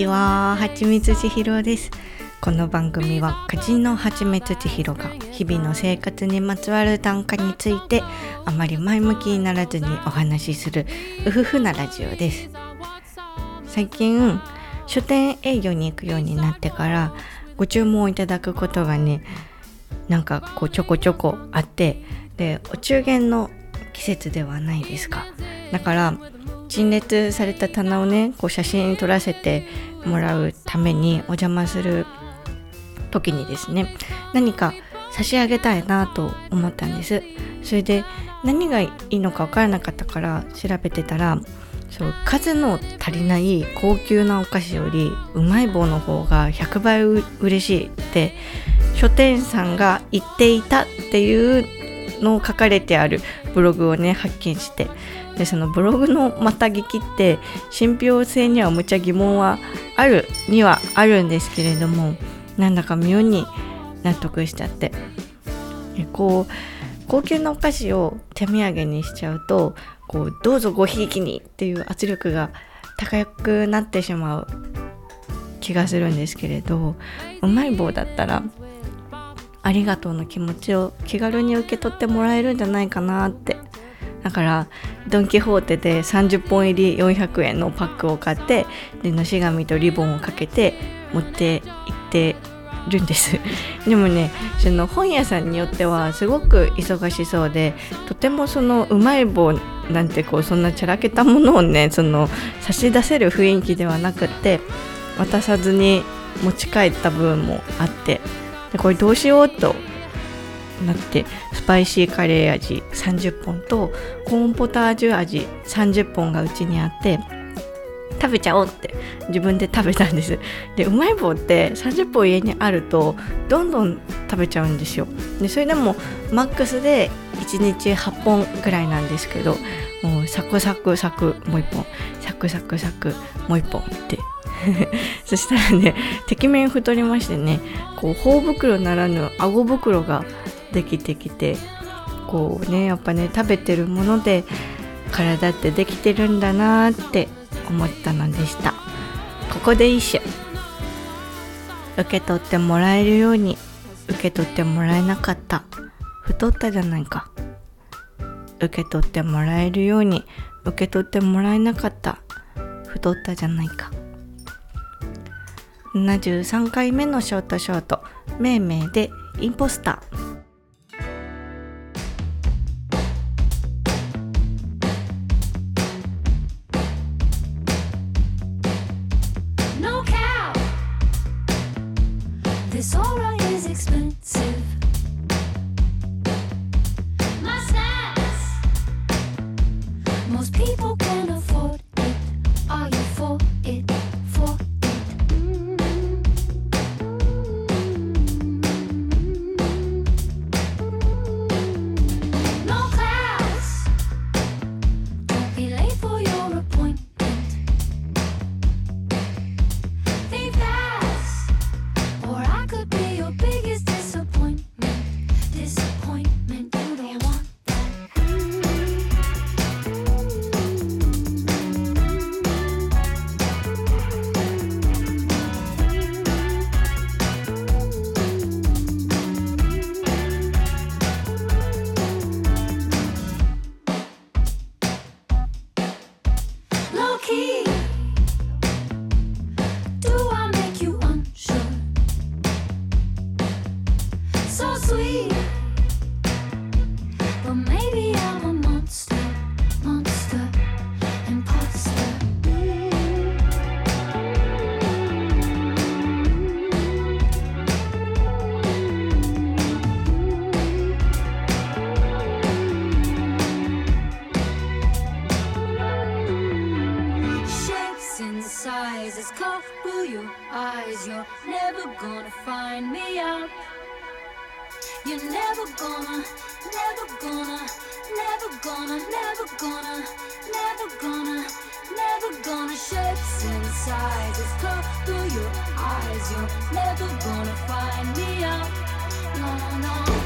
こんにちは、はちみつちひろです。この番組は歌人のはちみつちひろが日々の生活にまつわる短歌についてあまり前向きにならずにお話しするうふふなラジオです。最近書店営業に行くようになってからご注文をいただくことがねなんかこうちょこちょこあってでお中元の季節ではないですかだから陳列された棚をねこう写真撮らせてもらうためにお邪魔する時にですね何か差し上げたいなと思ったんです。それで何がいいのか分からなかったから調べてたらそう数の足りない高級なお菓子よりうまい棒の方が100倍う嬉しいって書店さんが言っていたっていうの書かれてあるブログをね発見して。でそのブログのまた聞きって信憑性にはむちゃ疑問はあるにはあるんですけれどもなんだか妙に納得しちゃって。こう高級なお菓子を手土産にしちゃうとこうどうぞごひいきにっていう圧力が高くなってしまう気がするんですけれどうまい棒だったらありがとうの気持ちを気軽に受け取ってもらえるんじゃないかなって。だからドン・キホーテで30本入り400円のパックを買ってでのし紙とリボンをかけて持って行ってるんです。でもねその本屋さんによってはすごく忙しそうでとてもそのうまい棒なんてこうそんなちゃらけたものをねその差し出せる雰囲気ではなくて渡さずに持ち帰った部分もあってでこれどうしようとなってスパイシーカレー味30本とコーンポタージュ味30本がうちにあって食べちゃおうって自分で食べたんです。でうまい棒って30本家にあるとどんどん食べちゃうんですよ。でそれでもマックスで1日8本ぐらいなんですけどもうサクサクサクもう1本サクサクサクもう1本って そしたらねてきめん太りましてねこう頬袋ならぬ顎袋ができてきてこうねやっぱね食べてるもので体ってできてるんだなって思ったのでした。ここで一首。受け取ってもらえるように受け取ってもらえなかった。太ったじゃないか。受け取ってもらえるように受け取ってもらえなかった。太ったじゃないか。73回目のショートショート「めいめいでインポスター」eyes. You're never gonna find me out. You're never gonna, never gonna, never gonna, never gonna, never gonna, never gonna. Shapes and sizes cover your eyes. You're never gonna find me out. No, no,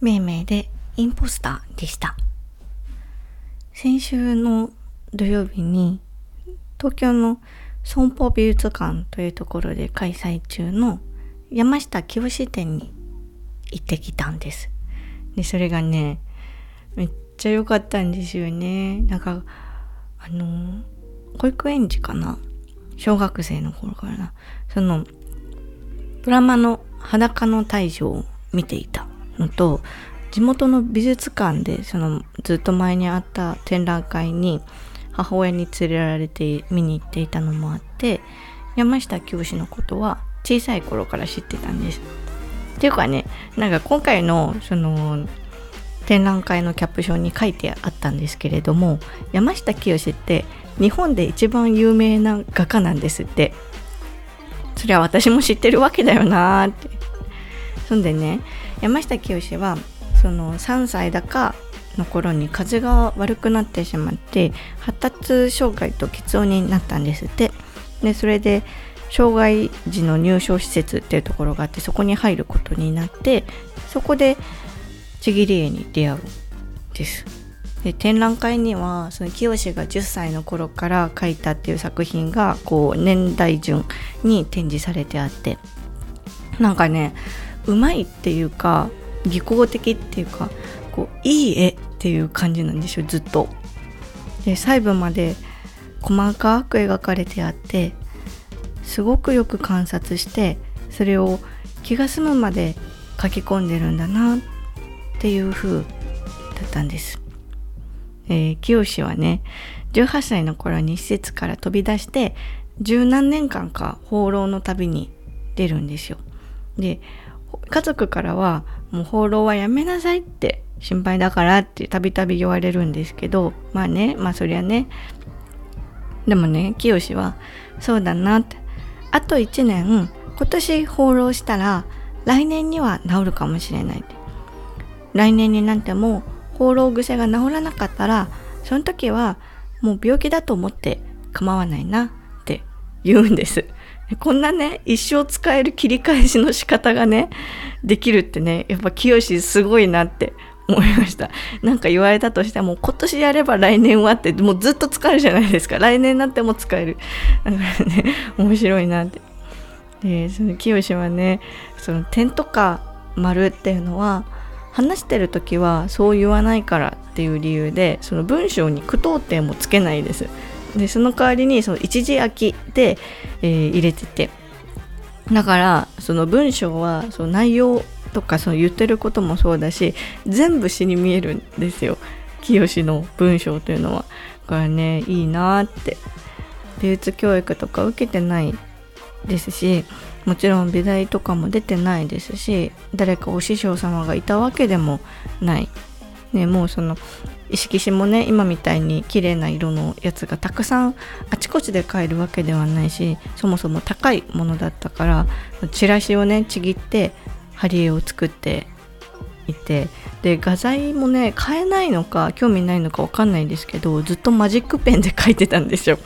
命名でインポスターでした。先週の土曜日に東京の損保美術館というところで開催中の山下清店に行ってきたんです。で、それがね、めっちゃ良かったんですよね。なんか、あの、保育園児かな？小学生の頃からな。その、ドラマの裸の大将を見ていたのと、地元の美術館でそのずっと前にあった展覧会に母親に連れられて見に行っていたのもあって山下清のことは小さい頃から知ってたんです。っていうかねなんか今回のその展覧会のキャプションに書いてあったんですけれども山下清って日本で一番有名な画家なんですってそれは私も知ってるわけだよなーってそんでね山下清はその3歳だかの頃に風が悪くなってしまって発達障害と喫音になったんですって。でそれで障害児の入所施設っていうところがあってそこに入ることになってそこでちぎり絵に出会うんです。で展覧会にはその清が10歳の頃から描いたっていう作品がこう年代順に展示されてあって。なんかねうまいっていうか技巧的っていうかこういい絵っていう感じなんですよずっと。で細部まで細かく描かれてあってすごくよく観察してそれを気が済むまで書き込んでるんだなっていう風だったんです。えー、清はね18歳の頃に施設から飛び出して十何年間か放浪の旅に出るんですよ。で家族からはもう放浪はやめなさいって心配だからってたびたび言われるんですけどまあねまあそりゃね。でもね清はそうだなって。あと1年今年放浪したら来年には治るかもしれないって。来年になっても放浪癖が治らなかったらその時はもう病気だと思って構わないなって言うんです。こんなね、一生使える切り返しの仕方がね、できるってね、やっぱ清すごいなって思いました。なんか言われたとしても、今年やれば来年はって、もうずっと使えるじゃないですか。来年になっても使える。だからね、面白いなって。で、その清はね、その点とか丸っていうのは、話してる時はそう言わないからっていう理由で、その文章に句読点もつけないです。でその代わりにその一時空きで、えー、入れててだからその文章はその内容とかその言ってることもそうだし全部詩に見えるんですよ清の文章というのは。だからねいいなって美術教育とか受けてないですしもちろん美大とかも出てないですし誰かお師匠様がいたわけでもない。ね、もうその色紙もね今みたいに綺麗な色のやつがたくさんあちこちで買えるわけではないしそもそも高いものだったからチラシをねちぎって貼り絵を作っていてで画材もね買えないのか興味ないのか分かんないんですけどずっとマジックペンで描いてたんですよ。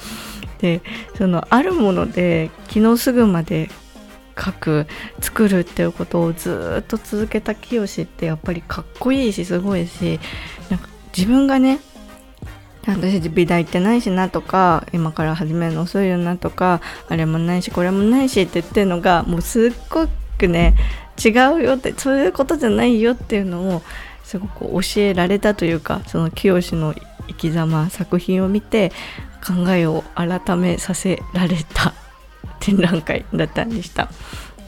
でそのあるもので昨日すぐまで書く作るっていうことをずっと続けた清ってやっぱりかっこいいしすごいし自分がね私美大行ってないしなとか今から始めるの遅いよなとかあれもないしこれもないしって言ってるのがもうすっごくね違うよってそういうことじゃないよっていうのをすごく教えられたというかその清の生き様作品を見て考えを改めさせられた展覧会だったんでした。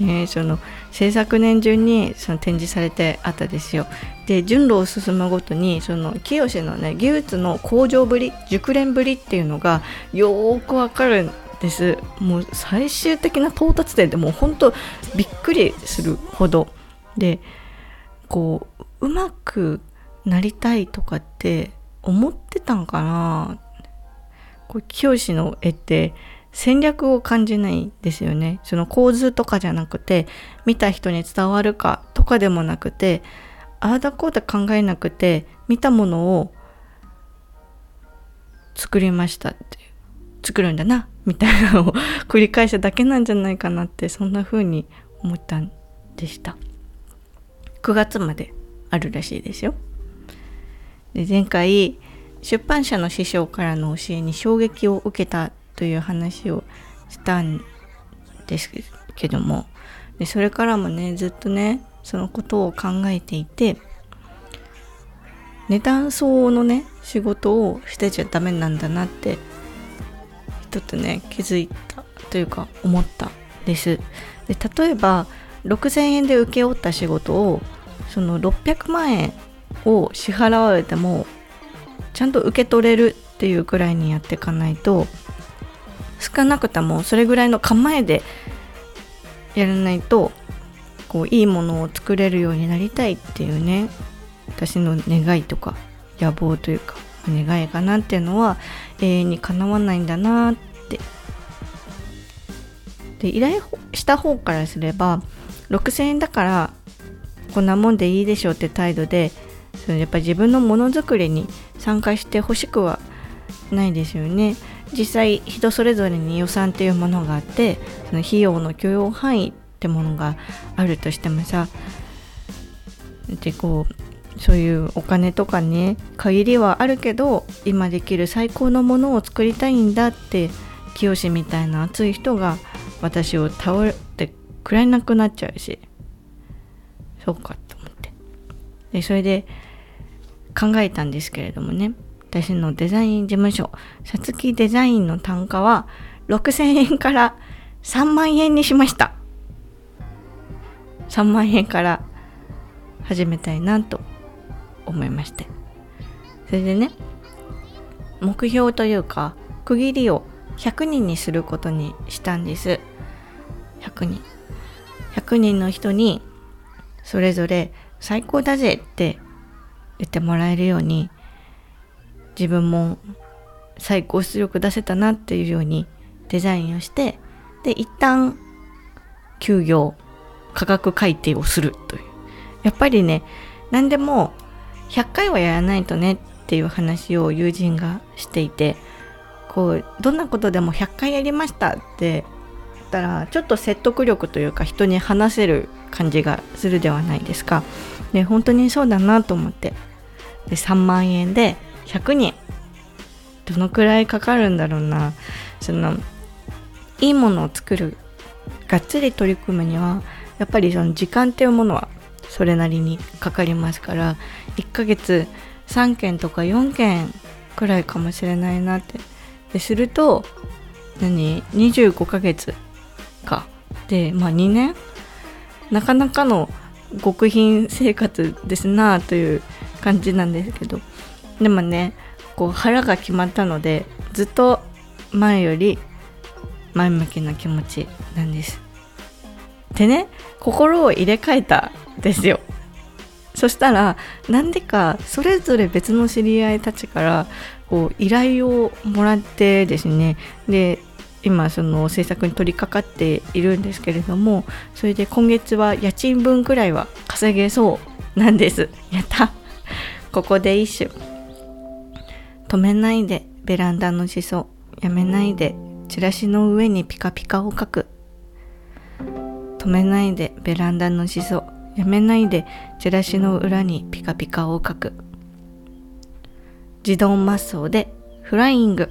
えー、その制作年順にその展示されてあったですよ。で順路を進むごとにその清のね技術の向上ぶり熟練ぶりっていうのがよくわかるんです。もう最終的な到達点でもう本当びっくりするほどでこううまくなりたいとかって思ってたんかなこれ清の絵って戦略を感じないですよね。その構図とかじゃなくて、見た人に伝わるかとかでもなくて、ああだこうだ考えなくて、見たものを作りましたって作るんだな、みたいなのを 繰り返しただけなんじゃないかなって、そんな風に思ったんでした。9月まであるらしいですよ。で前回出版社の師匠からの教えに衝撃を受けたという話をしたんですけどもでそれからもねずっとねそのことを考えていてネタン層のね仕事をしてちゃダメなんだなって一つね気づいたというか思ったです。で例えば6000円で請け負った仕事をその600万円を支払われてもちゃんと受け取れるっていうくらいにやっていかないと少なくともそれぐらいの構えでやらないとこういいものを作れるようになりたいっていうね私の願いとか野望というか願いかなっていうのは永遠にかなわないんだなって。で依頼した方からすれば6000円だからこんなもんでいいでしょうって態度でそのやっぱり自分のものづくりに参加してほしくはないですよね。実際人それぞれに予算っていうものがあってその費用の許容範囲ってものがあるとしてもさでこうそういうお金とかね限りはあるけど今できる最高のものを作りたいんだって清みたいな熱い人が私を倒れてくらえなくなっちゃうし。そうかと思って。でそれで考えたんですけれどもね。私のデザイン事務所さつきデザインの単価は6000円から3万円にしました。3万円から始めたいなと思いまして。それでね目標というか区切りを100人にすることにしたんです。100人。100人の人にそれぞれ最高だぜって言ってもらえるように自分も最高出力出せたなっていうようにデザインをしてで一旦休業価格改定をするという。やっぱりね何でも100回はやらないとねっていう話を友人がしていてこうどんなことでも100回やりましたって言ったらちょっと説得力というか人に話せる感じがするではないですか。で本当にそうだなと思って。で3万円で100人。どのくらいかかるんだろうな。そのいいものを作るがっつり取り組むにはやっぱりその時間っていうものはそれなりにかかりますから1ヶ月3件とか4件くらいかもしれないなって。ですると何25ヶ月か。でまあ2年？なかなかの極貧生活ですなあという感じなんですけど。でもねこう腹が決まったのでずっと前より前向きな気持ちなんです。でね心を入れ替えたんですよ。そしたらなんでかそれぞれ別の知り合いたちからこう依頼をもらってですねで今その制作に取り掛かっているんですけれどもそれで今月は家賃分くらいは稼げそうなんです。やった。ここで一首。止めないでベランダのしそやめないでチラシの上にピカピカを描く。止めないでベランダのしそやめないでチラシの裏にピカピカを描く。自動抹消でフライング。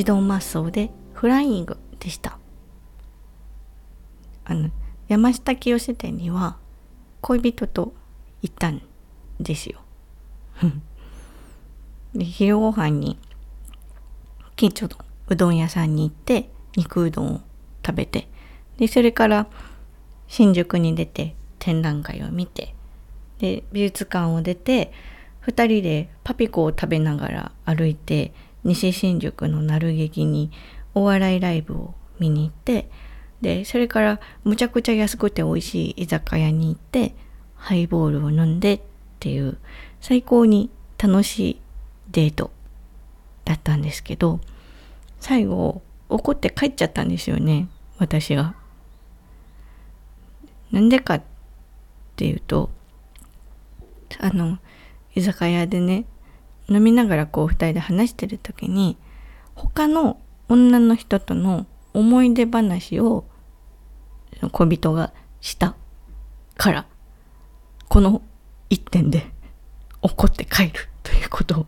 自動抹走でフライングでした。あの山下清店には恋人と行ったんですよ。で昼ご飯に近所のうどん屋さんに行って肉うどんを食べてでそれから新宿に出て展覧会を見てで美術館を出て2人でパピコを食べながら歩いて西新宿の鳴る劇にお笑いライブを見に行ってでそれからむちゃくちゃ安くて美味しい居酒屋に行ってハイボールを飲んでっていう最高に楽しいデートだったんですけど最後怒って帰っちゃったんですよね私が。なんでかっていうとあの居酒屋でね飲みながらこう二人で話してる時に他の女の人との思い出話を恋人がしたからこの一点で 怒って帰るということを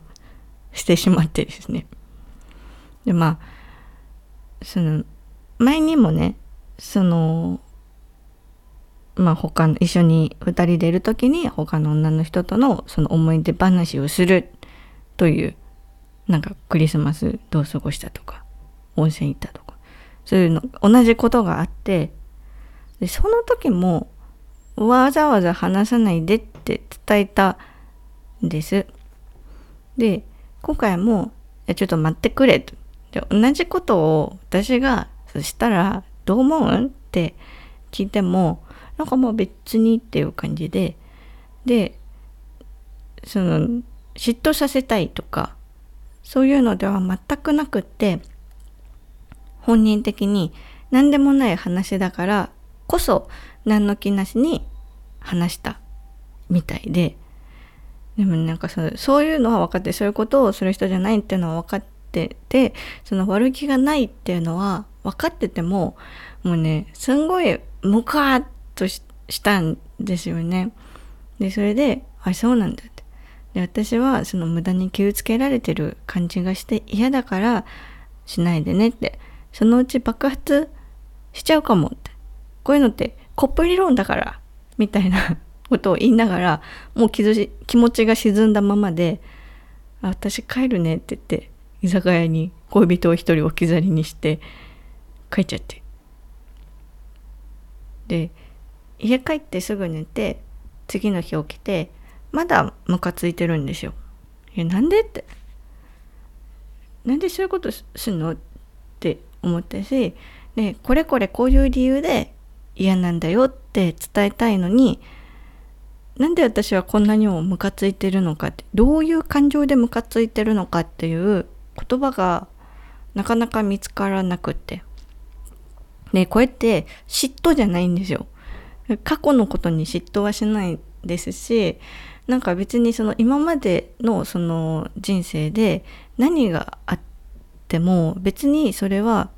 してしまってですね。でまあその前にもねそのまあ他の一緒に2人でいる時に他の女の人とのその思い出話をするというなんかクリスマスどう過ごしたとか温泉行ったとかそういうの同じことがあってでその時もわざわざ話さないでって伝えたんです。で今回も「ちょっと待ってくれ」と。で同じことを私がそしたら「どう思う?」って聞いてもなんかもう別にっていう感じででその嫉妬させたいとかそういうのでは全くなくって本人的に何でもない話だからこそ何の気なしに話したみたいででもなんかそそういうのは分かってそういうことをする人じゃないっていうのは分かっててその悪気がないっていうのは分かっててももうねすんごいムカーッとしたんですよね。でそれで「あそうなんだ」。で私はその無駄に気をつけられてる感じがして嫌だからしないでねって。そのうち爆発しちゃうかもって。こういうのってコップ理論だからみたいな ことを言いながらもう気気持ちが沈んだままで「私帰るね」って言って居酒屋に恋人を一人置き去りにして帰っちゃって。で家帰ってすぐ寝て次の日起きてまだムカついてるんですよ。えなんでって。なんでそういうことすんの？って思ったしでこれこれこういう理由で嫌なんだよって伝えたいのになんで私はこんなにもムカついてるのかってどういう感情でムカついてるのかっていう言葉がなかなか見つからなくって。でこうやって嫉妬じゃないんですよ。過去のことに嫉妬はしない。ですしなんか別にその今までのその人生で何があっても別にそれは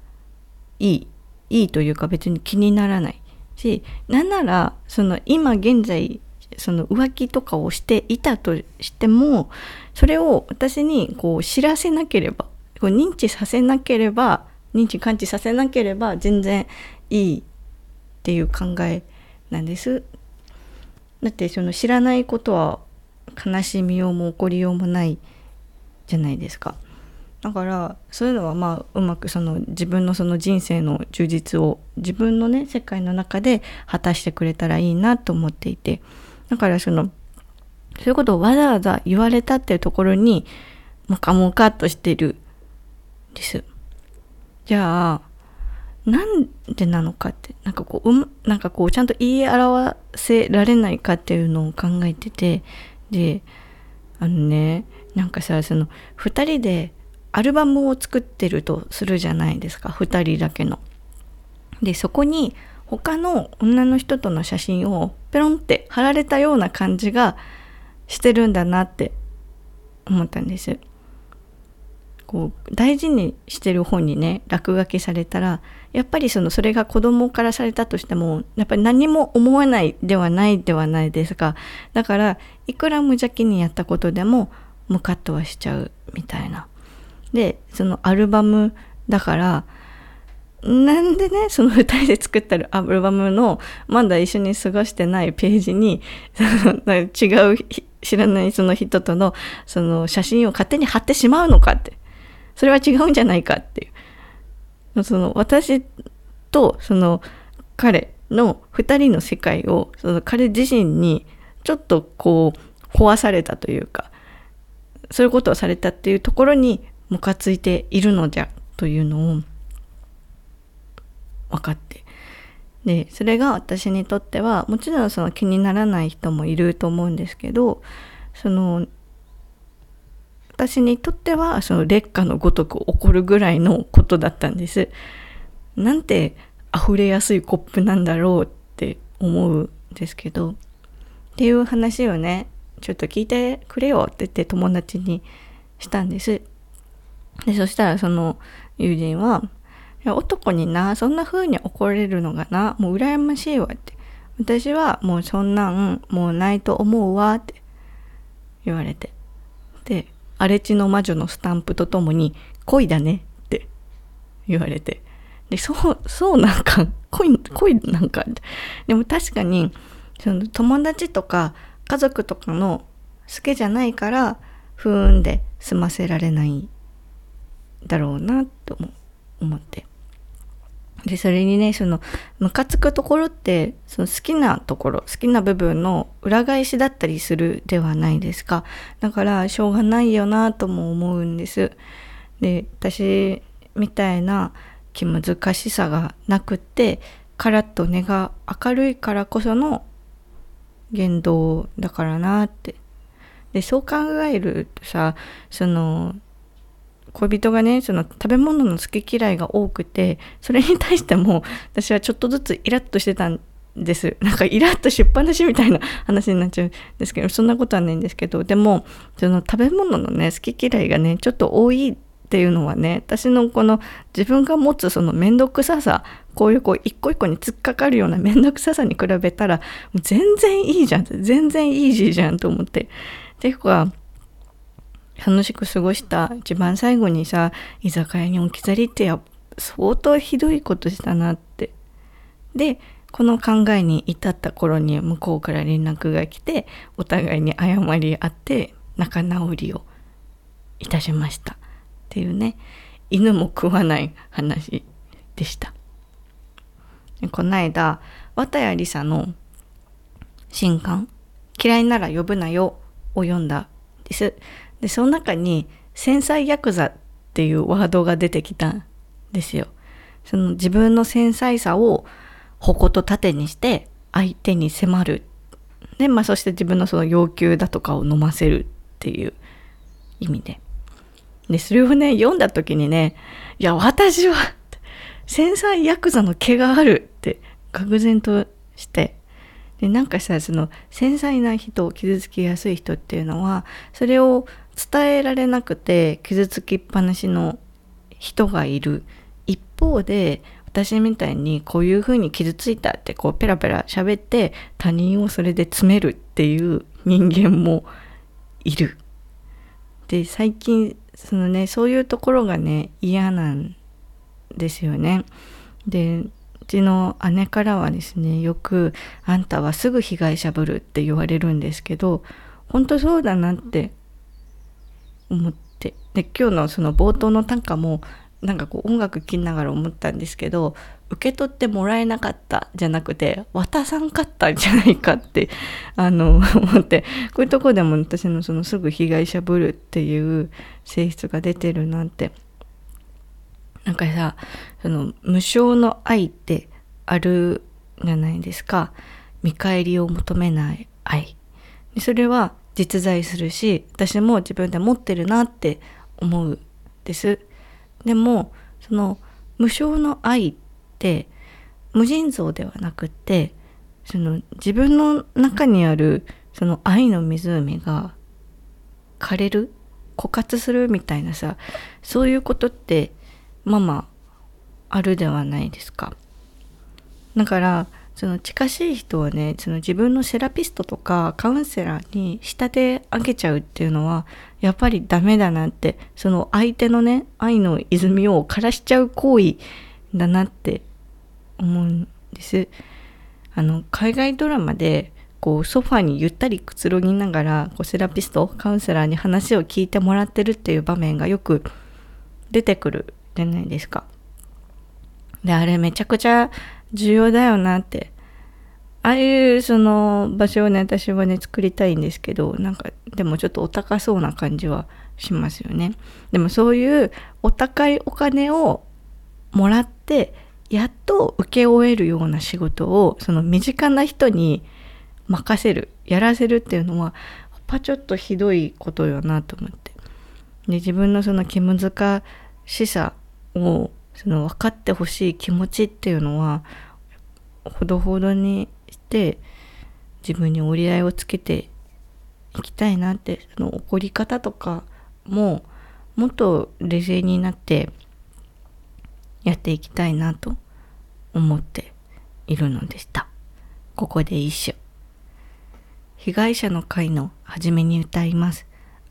いいいいというか別に気にならないしなんならその今現在その浮気とかをしていたとしてもそれを私にこう知らせなければこう認知させなければ認知感知させなければ全然いいっていう考えなんです。だってその知らないことは悲しみようも起こりようもないじゃないですか。だからそういうのはまあうまくその自分のその人生の充実を自分のね世界の中で果たしてくれたらいいなと思っていてだからそのそういうことをわざわざ言われたっていうところにモカモカっとしてるんです。じゃあなんでなのかってなんかこう、う、なんかこうちゃんと言い表せられないかっていうのを考えててであのねなんかさその2人でアルバムを作ってるとするじゃないですか2人だけの。でそこに他の女の人との写真をペロンって貼られたような感じがしてるんだなって思ったんです。こう大事にしてる本にね落書きされたらやっぱりそのそれが子供からされたとしてもやっぱり何も思わないではないではないですかだからいくら無邪気にやったことでもムカッとはしちゃうみたいな。でそのアルバムだからなんでねその2人で作ったアルバムのまだ一緒に過ごしてないページに違う知らないその人とのその写真を勝手に貼ってしまうのかって。それは違うんじゃないかっていう。その私とその彼の2人の世界をその彼自身にちょっとこう壊されたというかそういうことをされたっていうところにムカついているのじゃというのを分かって。でそれが私にとってはもちろんその気にならない人もいると思うんですけどその私にとってはその劣化のごとく起こるぐらいのことだったんです。なんて溢れやすいコップなんだろうって思うんですけどっていう話をねちょっと聞いてくれよって言って友達にしたんです。でそしたらその友人は男にな、そんな風に怒れるのがな、もう羨ましいわって。私はもうそんなんもうないと思うわって言われて。で、荒地の魔女のスタンプとともに恋だねって言われて。で、そう、そうなんか、恋、恋なんか。でも確かに、その友達とか家族とかの好きじゃないから、不運で済ませられないだろうなと思って。でそれにねそのムカつくところってその好きなところ好きな部分の裏返しだったりするではないですか。だからしょうがないよなとも思うんです。で私みたいな気難しさがなくってカラッと根が明るいからこその言動だからなって。でそう考えるとさその恋人がねその食べ物の好き嫌いが多くてそれに対しても 私はちょっとずつイラッとしてたんですなんかイラッとしっぱなしみたいな話になっちゃうんですけどそんなことはないんですけどでもその食べ物のね好き嫌いがねちょっと多いっていうのはね私のこの自分が持つその面倒くささこういうこう一個一個に突っかかるような面倒くささに比べたら全然いいじゃん全然イージーじゃんと思って。ていうか楽しく過ごした一番最後にさ居酒屋に置き去りって相当ひどいことしたなって。でこの考えに至った頃に向こうから連絡が来てお互いに謝り合って仲直りをいたしました。っていうね犬も食わない話でした。この間綿谷りさの新刊「嫌いなら呼ぶなよ」を読んだです。でその中に繊細ヤクザっていうワードが出てきたんですよ。その自分の繊細さを矛と盾にして相手に迫る。で、まあそして自分のその要求だとかを飲ませるっていう意味で。で、それをね、読んだ時にね、いや、私は繊細ヤクザの毛があるって愕然として、でなんかさその繊細な人を傷つきやすい人っていうのはそれを伝えられなくて傷つきっぱなしの人がいる一方で私みたいにこういうふうに傷ついたってこうペラペラ喋って他人をそれで詰めるっていう人間もいる。で最近そのねそういうところがね嫌なんですよね。でうちの姉からはですねよく「あんたはすぐ被害者ぶる」って言われるんですけど本当そうだなって思って。で今日のその冒頭の短歌もなんかこう音楽聴きながら思ったんですけど受け取ってもらえなかったじゃなくて渡さんかったんじゃないかって あの思って。こういうとこでも私のそのすぐ被害者ぶるっていう性質が出てるなんて。なんかさその無償の愛ってあるじゃないですか。見返りを求めない愛。それは実在するし私も自分で持ってるなって思うです。でもその無償の愛って無尽蔵ではなくってその自分の中にあるその愛の湖が枯れる枯渇するみたいなさそういうことってまあまああるではないですか。だからその近しい人はねその自分のセラピストとかカウンセラーに仕立て上げちゃうっていうのはやっぱりダメだなってその相手のね愛の泉を枯らしちゃう行為だなって思うんですあの海外ドラマでこうソファにゆったりくつろぎながらこうセラピストカウンセラーに話を聞いてもらってるっていう場面がよく出てくるじゃないですか。であれめちゃくちゃ重要だよなって。ああいうその場所をね私はね作りたいんですけどなんかでもちょっとお高そうな感じはしますよね。でもそういうお高いお金をもらってやっと請け負えるような仕事をその身近な人に任せるやらせるっていうのはやっぱちょっとひどいことよなと思って。で自分のその気難しさをその分かってほしい気持ちっていうのはほどほどにして自分に折り合いをつけていきたいなってその怒り方とかももっと冷静になってやっていきたいなと思っているのでした。ここで一緒被害者の会の初めに歌います。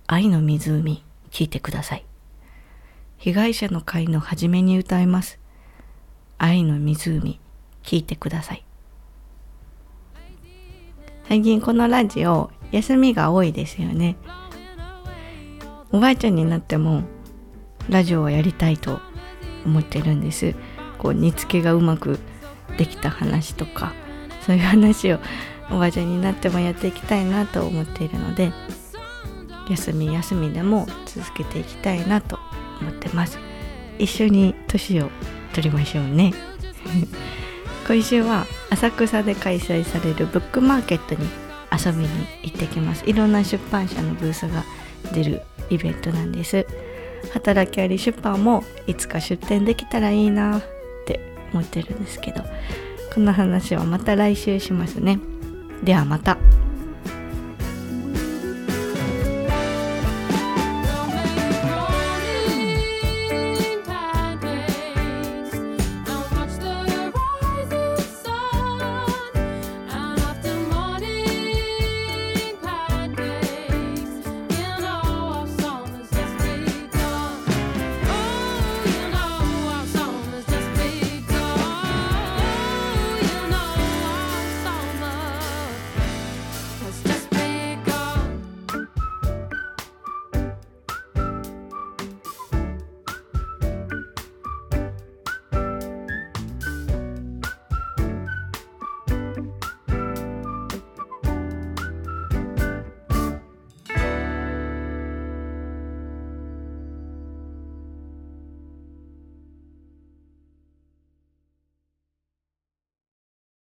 愛の湖聞いてください。被害者の会の初めに歌います。愛の湖聞いてください。最近このラジオ休みが多いですよね。おばあちゃんになってもラジオをやりたいと思ってるんです。こう煮付けがうまくできた話とかそういう話をおばあちゃんになってもやっていきたいなと思っているので休み休みでも続けていきたいなと思ってます。一緒に年を取りましょうね。今週は浅草で開催されるブックマーケットに遊びに行ってきます。いろんな出版社のブースが出るイベントなんです。働きあり出版もいつか出店できたらいいなって思ってるんですけどこの話はまた来週しますね。ではまた。